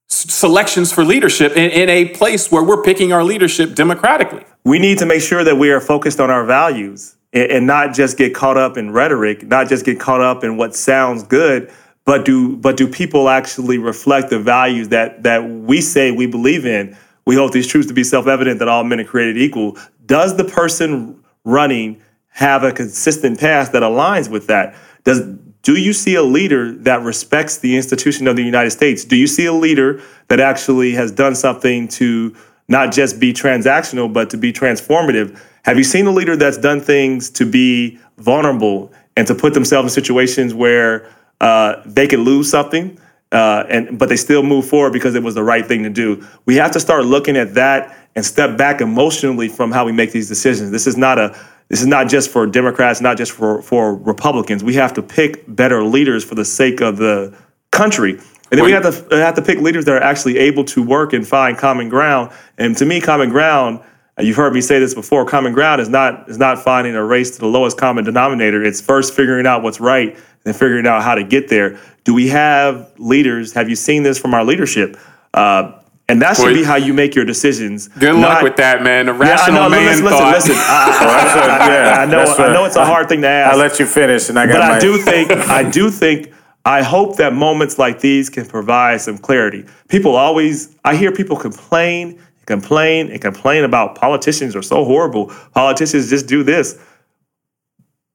selections for leadership in, in a place where we're picking our leadership democratically? we need to make sure that we are focused on our values and, and not just get caught up in rhetoric, not just get caught up in what sounds good, but do but do people actually reflect the values that that we say we believe in? We hold these truths to be self-evident that all men are created equal. Does the person running have a consistent path that aligns with that? Does do you see a leader that respects the institution of the United States? Do you see a leader that actually has done something to not just be transactional, but to be transformative? Have you seen a leader that's done things to be vulnerable and to put themselves in situations where uh, they could lose something, uh, and but they still move forward because it was the right thing to do? We have to start looking at that and step back emotionally from how we make these decisions. This is not a this is not just for Democrats, not just for for Republicans. We have to pick better leaders for the sake of the country. And then we have to have to pick leaders that are actually able to work and find common ground. And to me, common ground, you've heard me say this before, common ground is not is not finding a race to the lowest common denominator. It's first figuring out what's right and figuring out how to get there. Do we have leaders? Have you seen this from our leadership? Uh, and that should Boy, be how you make your decisions. Good luck with that, man. The Yeah, I rational know. man Listen, thought. listen, listen. [LAUGHS] I, That's what- [LAUGHS] yeah, I know. I know it's a hard thing to ask. I'll let you finish, and I got But my. I do think [LAUGHS] I do think I hope that moments like these can provide some clarity. People always I hear people complain, complain, and complain about politicians are so horrible. Politicians just do this.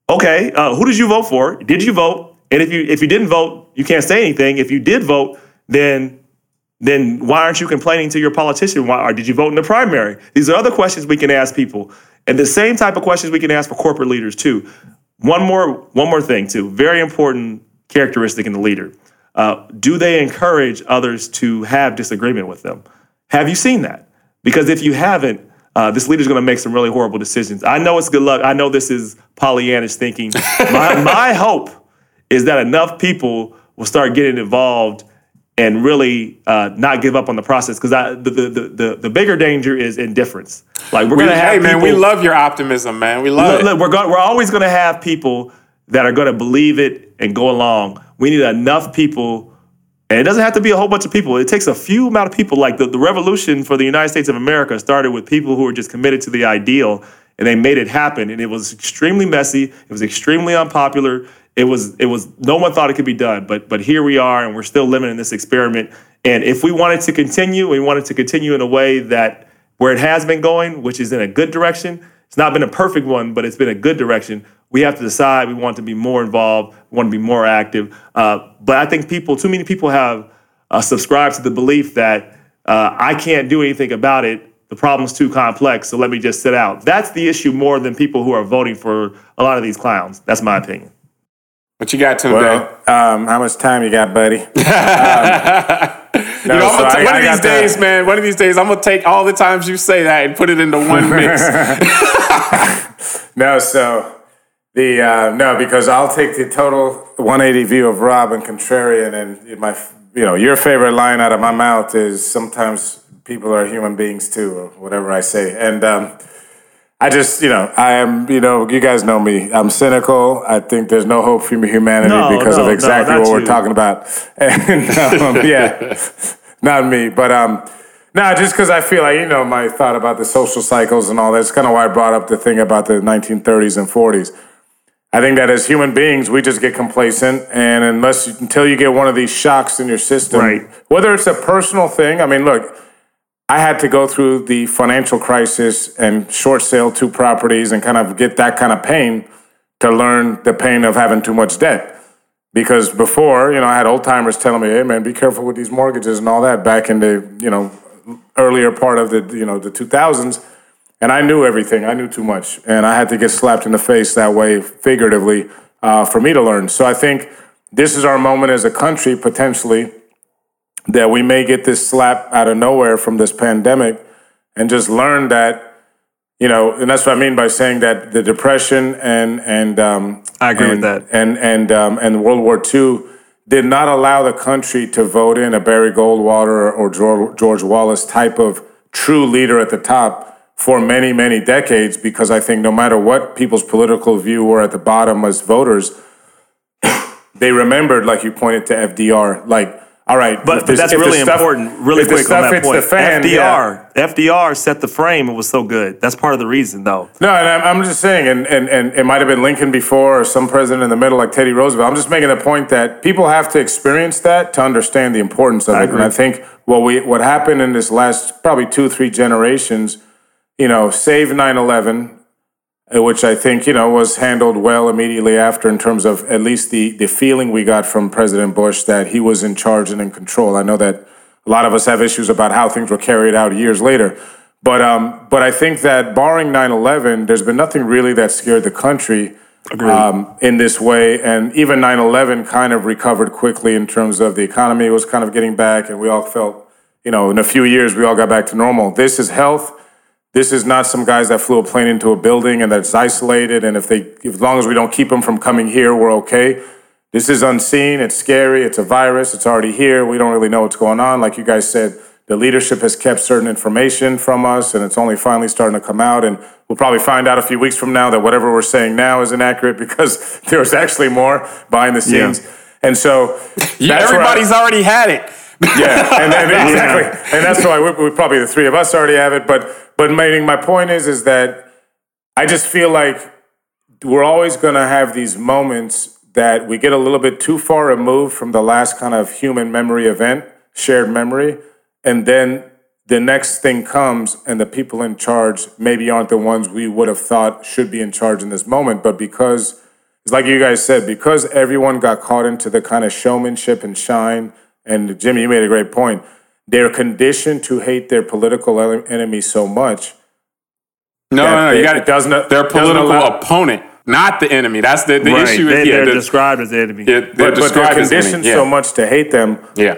Okay, uh, who did you vote for? Did you vote? And if you if you didn't vote, you can't say anything. If you did vote, then then why aren't you complaining to your politician? Why or did you vote in the primary? These are other questions we can ask people, and the same type of questions we can ask for corporate leaders too. One more one more thing too, very important characteristic in the leader. Uh, do they encourage others to have disagreement with them? Have you seen that? Because if you haven't, uh, this leader's going to make some really horrible decisions. I know it's good luck. I know this is Pollyannish thinking. my, my [LAUGHS] hope is that enough people will start getting involved and really uh, not give up on the process. Because the, the, the, the, bigger danger is indifference. Like we're We- to have hey, man, we love your optimism, man. We love Look, it. look, we're going, we're always going to have people that are going to believe it and go along. We need enough people, and it doesn't have to be a whole bunch of people. It takes a few amount of people. Like the, the revolution for the United States of America started with people who were just committed to the ideal, and they made it happen. And it was extremely messy. It was extremely unpopular. It was it was no one thought it could be done, but but here we are, and we're still living in this experiment. And if we wanted to continue, we wanted to continue in a way that where it has been going, which is in a good direction. It's not been a perfect one, but it's been a good direction. We have to decide we want to be more involved, we want to be more active. Uh, but I think people, too many people have uh, subscribed to the belief that uh, I can't do anything about it. The problem's too complex, so let me just sit out. That's the issue more than people who are voting for a lot of these clowns. That's my opinion. What you got, Tunde? Well, um, how much time you got, buddy? [LAUGHS] Um, you know, so ta- I- one of these days, man. One of these days, I'm gonna take all the times you say that and put it into one mix. [LAUGHS] No, so the uh, no, because I'll take the total 180 view of Rob and Contrarian, and my, you know, your favorite line out of my mouth is sometimes people are human beings too, or whatever I say, and um, I just, you know, I am, you know, you guys know me. I'm cynical. I think there's no hope for humanity No, because no, of exactly not what we're you. talking about, [LAUGHS] and um, [LAUGHS] yeah, not me, but um. No, just because I feel like, you know, my thought about the social cycles and all that's kind of why I brought up the thing about the 1930s and 40s. I think that as human beings, we just get complacent, and unless until you get one of these shocks in your system, Right. whether it's a personal thing. I mean, look, I had to go through the financial crisis and short sale two properties and kind of get that kind of pain to learn the pain of having too much debt. Because before, you know, I had old timers telling me, "Hey, man, be careful with these mortgages and all that." Back in the, you know, earlier part of the, you know, the 2000s, and I knew everything. I knew too much, and I had to get slapped in the face that way, figuratively, uh, for me to learn. So I think this is our moment as a country, potentially, that we may get this slap out of nowhere from this pandemic, and just learn that, you know, and that's what I mean by saying that the depression and and um, I agree with that. and and um, and World War II did not allow the country to vote in a Barry Goldwater or George, George Wallace type of true leader at the top for many many decades because I think no matter what people's political view were at the bottom as voters, [COUGHS] they remembered like you pointed to FDR like. All right, But, but that's really stuff- important. Really quick on that point. the fan, yeah. FDR, FDR set the frame. It was so good. That's part of the reason, though. No, and I'm, I'm just saying, and, and, and it might have been Lincoln before or some president in the middle like Teddy Roosevelt. I'm just making the point that people have to experience that to understand the importance of I it. And. I think what we what happened in this last probably two, three generations, you know, save 9-11, uh, which I think, you know, was handled well immediately after in terms of at least the, the feeling we got from President Bush that he was in charge and in control. I know that a lot of us have issues about how things were carried out years later. But, um, but I think that barring 9 11, there's been nothing really that scared the country um, in this way. And even 9 11 kind of recovered quickly in terms of the economy was kind of getting back, and we all felt, you know, in a few years, we all got back to normal. This is health. This is not some guys that flew a plane into a building and that's isolated. And if they, if, as long as we don't keep them from coming here, we're okay. This is unseen. It's scary. It's a virus. It's already here. We don't really know what's going on. Like you guys said, the leadership has kept certain information from us, and it's only finally starting to come out. And we'll probably find out a few weeks from now that whatever we're saying now is inaccurate [LAUGHS] because there was actually more behind the scenes. And so that's where I- everybody's already had it. Yeah, and, [LAUGHS] and exactly, and that's why we, we probably the three of us already have it. But but meaning my point is is that I just feel like we're always going to have these moments that we get a little bit too far removed from the last kind of human memory event, shared memory, and then the next thing comes and the people in charge maybe aren't the ones we would have thought should be in charge in this moment, but because it's like you guys said, because everyone got caught into the kind of showmanship and shine, and Jimmy, you made a great point. They're conditioned to hate their political enemy so much. No, that no, no. You got it doesn't- Their doesn't political allow- opponent, not the enemy. That's the, the Right. issue. They, is, yeah, they're the- described as the enemy. yeah, they're But, but they're described as enemy. conditioned Yeah. so much to hate them yeah.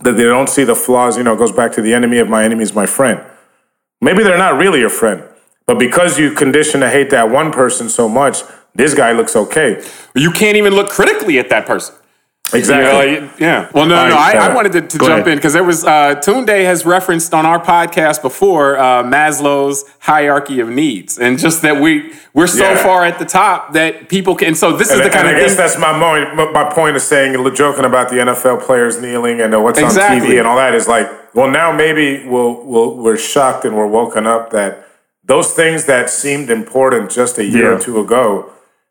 that they don't see the flaws. You know, it goes back to the enemy of my enemy is my friend. Maybe they're not really your friend, but because you condition to hate that one person so much, this guy looks okay. You can't even look critically at that person. Exactly. You know, yeah. Well, no, no. I, I wanted to, to jump ahead. in because there was uh, Tunde has referenced on our podcast before uh, Maslow's hierarchy of needs, and just that we we're so Yeah. far at the top that people can. So this And, is the kind of I guess thing. that's my point. My point of saying, joking about the NFL players kneeling and uh, what's on TV and all that is like, well, now maybe we'll, we'll, we're shocked and we're woken up that those things that seemed important just a year Yeah. or two ago,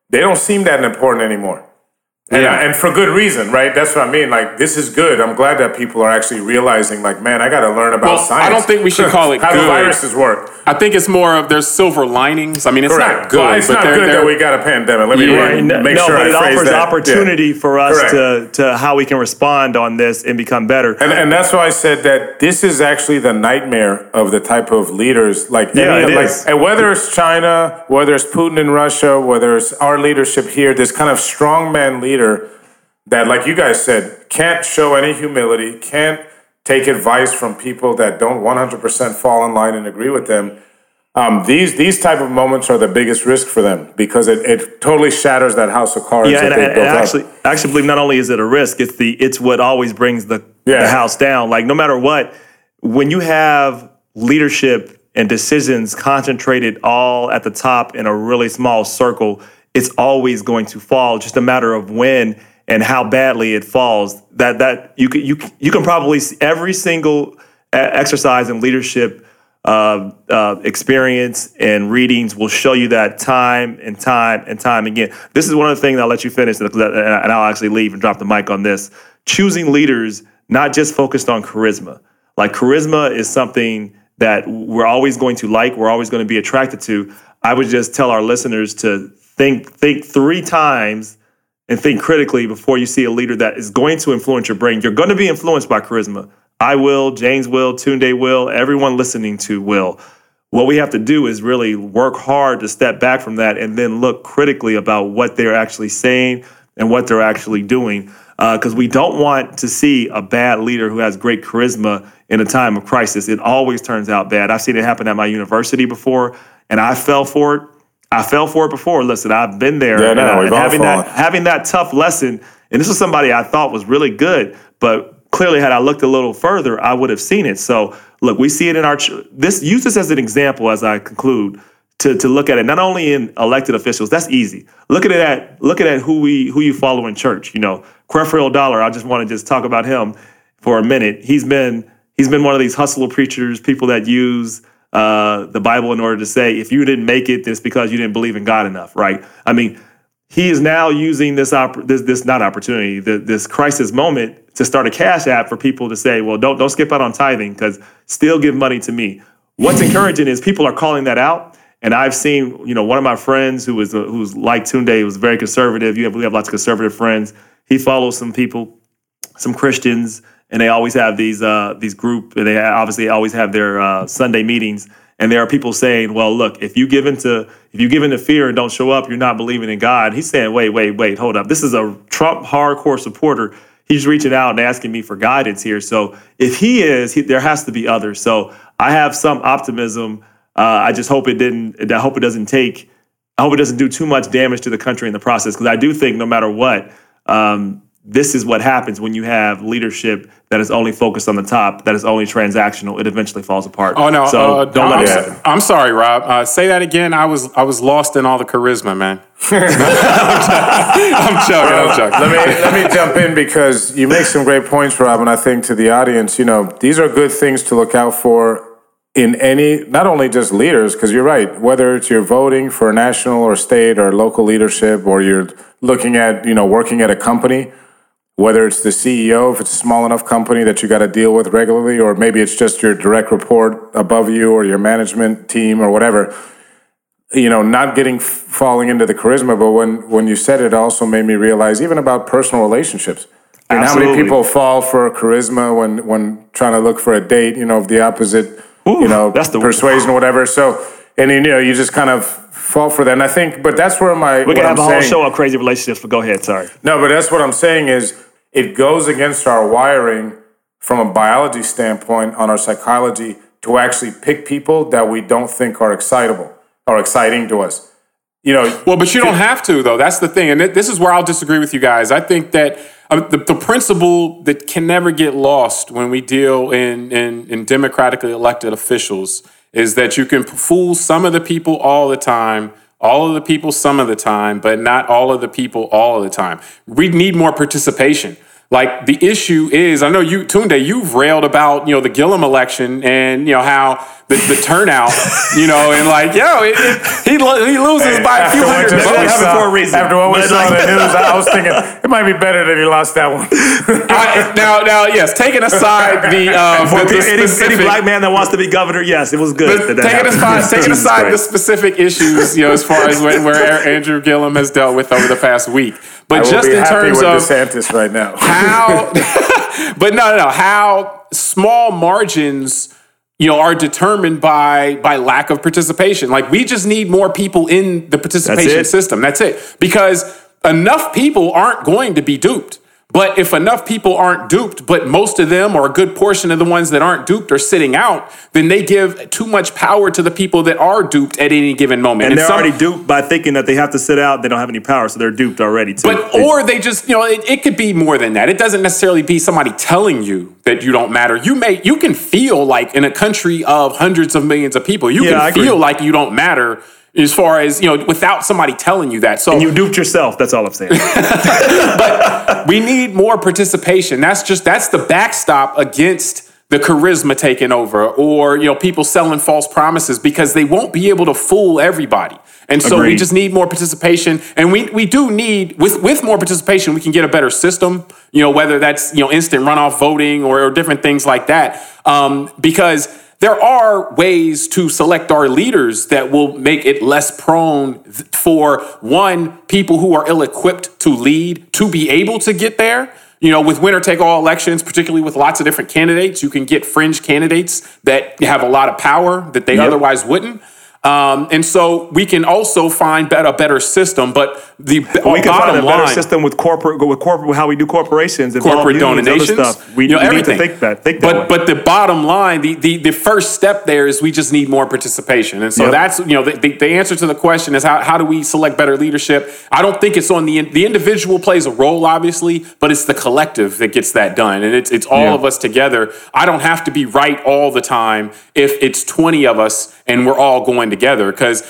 they don't seem that important anymore. And, Yeah. and for good reason, right? That's what I mean. Like, this is good. I'm glad that people are actually realizing, like, man, I got to learn about Well, science. I don't think we should call [LAUGHS] it how the good. viruses work. I think it's more of there's silver linings. I mean, it's not good, Well, it's but not they're, good they're, that we got a pandemic. Let me Yeah. re- make no, sure but I it phrase offers that. opportunity Yeah. for us Correct. to to how we can respond on this and become better. And, and that's why I said that this is actually the nightmare of the type of leaders, like Yeah, any- it like, is. and whether it's China, whether it's Putin in Russia, whether it's our leadership here, this kind of strongman leader that, like you guys said, can't show any humility, can't take advice from people that don't 100% fall in line and agree with them. Um, these these type of moments are the biggest risk for them because it, it totally shatters that house of cards Yeah, that and, they and, and up. actually, I actually believe not only is it a risk, it's the it's what always brings the, Yeah. the house down. Like no matter what, when you have leadership and decisions concentrated all at the top in a really small circle, it's always going to fall. Just a matter of when and how badly it falls. That that you can you you can probably see every single uh, exercise in leadership uh, uh, experience and readings will show you that time and time and time again. This is one of the things I'll let you finish, and and I'll actually leave and drop the mic on this. Choosing leaders not just focused on charisma. Like charisma is something that we're always going to like, we're always going to be attracted to. I would just tell our listeners to think think three times and think critically before you see a leader that is going to influence your brain. You're going to be influenced by charisma. I will, James will, Tunde will, everyone listening to will. What we have to do is really work hard to step back from that and then look critically about what they're actually saying and what they're actually doing. Uh, because we don't want to see a bad leader who has great charisma in a time of crisis. It always turns out bad. I've seen it happen at my university before, and I fell for it. I fell for it before. Listen, I've been there. Yeah, no, and having that having that tough lesson, and this was somebody I thought was really good, but clearly, had I looked a little further, I would have seen it. So, look, we see it in our this. Use this as an example as I conclude to to look at it not only in elected officials. That's easy. Look at it at look at who we who you follow in church. You know, Creflo Dollar. I just want to just talk about him for a minute. He's been he's been one of these hustler preachers, people that use uh, the Bible in order to say if you didn't make it, it's because you didn't believe in God enough, right? I mean, he is now using this opp- this this not opportunity, the, this crisis moment to start a cash app for people to say, well, don't don't skip out on tithing because still give money to me. What's [LAUGHS] encouraging is people are calling that out. And I've seen, you know, one of my friends who was who's like Tunde, was very conservative. You have we have lots of conservative friends. He follows some people some Christians, and they always have these uh, these group, and they obviously always have their uh, Sunday meetings. And there are people saying, "Well, look, if you give into if you give into fear and don't show up, you're not believing in God." He's saying, "Wait, wait, wait, hold up. This is a Trump hardcore supporter. He's reaching out and asking me for guidance here. So if he is, he, there has to be others. So I have some optimism. Uh, I just hope it didn't. I hope it doesn't take. I hope it doesn't do too much damage to the country in the process because I do think no matter what, um, this is what happens when you have leadership that is only focused on the top, that is only transactional. It eventually falls apart. Oh no! So uh, don't I'm, let it. I'm, I'm sorry, Rob. Uh, say that again. I was I was lost in all the charisma, man. [LAUGHS] I'm joking. I'm joking. let me let me jump in because you make some great points, Rob, and I think to the audience, you know, these are good things to look out for in any, not only just leaders, because you're right, whether it's you're voting for national or state or local leadership, or you're looking at, you know, working at a company, whether it's the CEO, if it's a small enough company that you got to deal with regularly, or maybe it's just your direct report above you or your management team or whatever you know, not getting falling into the charisma, but when when you said it, also made me realize even about personal relationships. And how many people fall for charisma when when trying to look for a date, you know, of the opposite, you know, that's the- persuasion or whatever. So, and you know, you just kind of fall for that. And I think, but that's where my We what can I'm have a whole saying, show on crazy relationships, but go ahead. Sorry. no, but that's what I'm saying is it goes against our wiring from a biology standpoint on our psychology to actually pick people that we don't think are excitable or exciting to us. You know, Well, but you don't have to, though. That's the thing. And this is where I'll disagree with you guys. I think that uh, the, the principle that can never get lost when we deal in, in, in democratically elected officials is that you can fool some of the people all the time, all of the people some of the time, but not all of the people all of the time. We need more participation. Like the issue is, I know you, Tunde, you've railed about you know the Gillum election and you know how the, the turnout, [LAUGHS] you know, and like yo, it, it, he he loses by a few hundred votes for a reason. After what we saw in the news, I was [LAUGHS] thinking it might be better that he lost that one. [LAUGHS] I, now, now, yes, taking aside the, uh, For the, the any, specific, any black man that wants to be governor, yes, it was good. that that taking happened. aside, taking aside the specific issues, you know, as far as where, where Andrew Gillum has dealt with over the past week, but just in happy terms with of DeSantis right now. how [LAUGHS] [LAUGHS] but no no no. How small margins you know are determined by by lack of participation. Like we just need more people in the participation it. system. That's it. Because enough people aren't going to be duped but if enough people aren't duped but most of them or a good portion of the ones that aren't duped are sitting out then they give too much power to the people that are duped at any given moment and they're some- already duped by thinking that they have to sit out. They don't have any power, so they're duped already too. But or they just you know it, it could be more than that. It doesn't necessarily be somebody telling you that you don't matter. You may you can feel like in a country of hundreds of millions of people, you Yeah, can feel like you don't matter as far as you know without somebody telling you that. So you duped yourself. That's all I'm saying. [LAUGHS] But we need more participation. That's just that's the backstop against the charisma taking over or you know people selling false promises because they won't be able to fool everybody. And so we just need more participation and we we do need with with more participation we can get a better system, you know whether that's you know instant runoff voting or, or different things like that. Um, because there are ways to select our leaders that will make it less prone for one people who are ill-equipped to lead to be able to get there you know with winner take all elections particularly with lots of different candidates you can get fringe candidates that have a lot of power that they Yep. otherwise wouldn't um, and so we can also find bet- a better system but the we can bottom find a better line system with corporate, with corporate, how we do corporations and corporate donations, stuff. We, you know, we everything. need to think that. Think but that way. but the bottom line, the, the the first step there is we just need more participation, and so Yep. that's you know the, the, the answer to the question is how, how do we select better leadership? I don't think it's on the the individual plays a role obviously, but it's the collective that gets that done, and it's it's all Yeah. of us together. I don't have to be right all the time if it's twenty of us and we're all going together because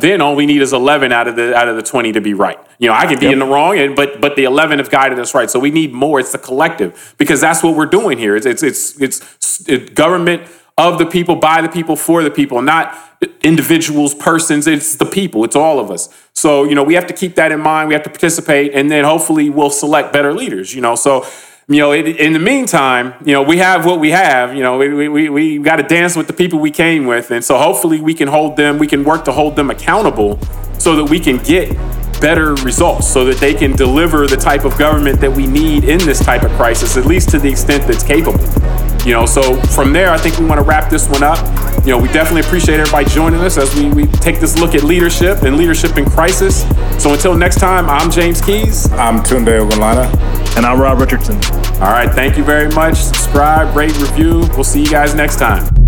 then all we need is eleven out of the out of the twenty to be right. You know, I could be in the wrong, and but but the eleven have guided us right. So we need more. It's the collective because that's what we're doing here. It's it's it's, it's, it's government of the people, by the people, for the people, not individuals, persons. It's the people. It's all of us. So you know, we have to keep that in mind. We have to participate, and then hopefully we'll select better leaders. You know, so. You know, it, in the meantime, you know, we have what we have. You know, we, we, we, we got to dance with the people we came with. And so hopefully we can hold them, we can work to hold them accountable so that we can get better results so that they can deliver the type of government that we need in this type of crisis, at least to the extent that's capable. You know, so from there, I think we want to wrap this one up. You know, we definitely appreciate everybody joining us as we, we take this look at leadership and leadership in crisis. So until next time, I'm James Keys. I'm Tunde Ogunlana. and I'm Rob Richardson. All right, thank you very much. Subscribe, rate, review. We'll see you guys next time.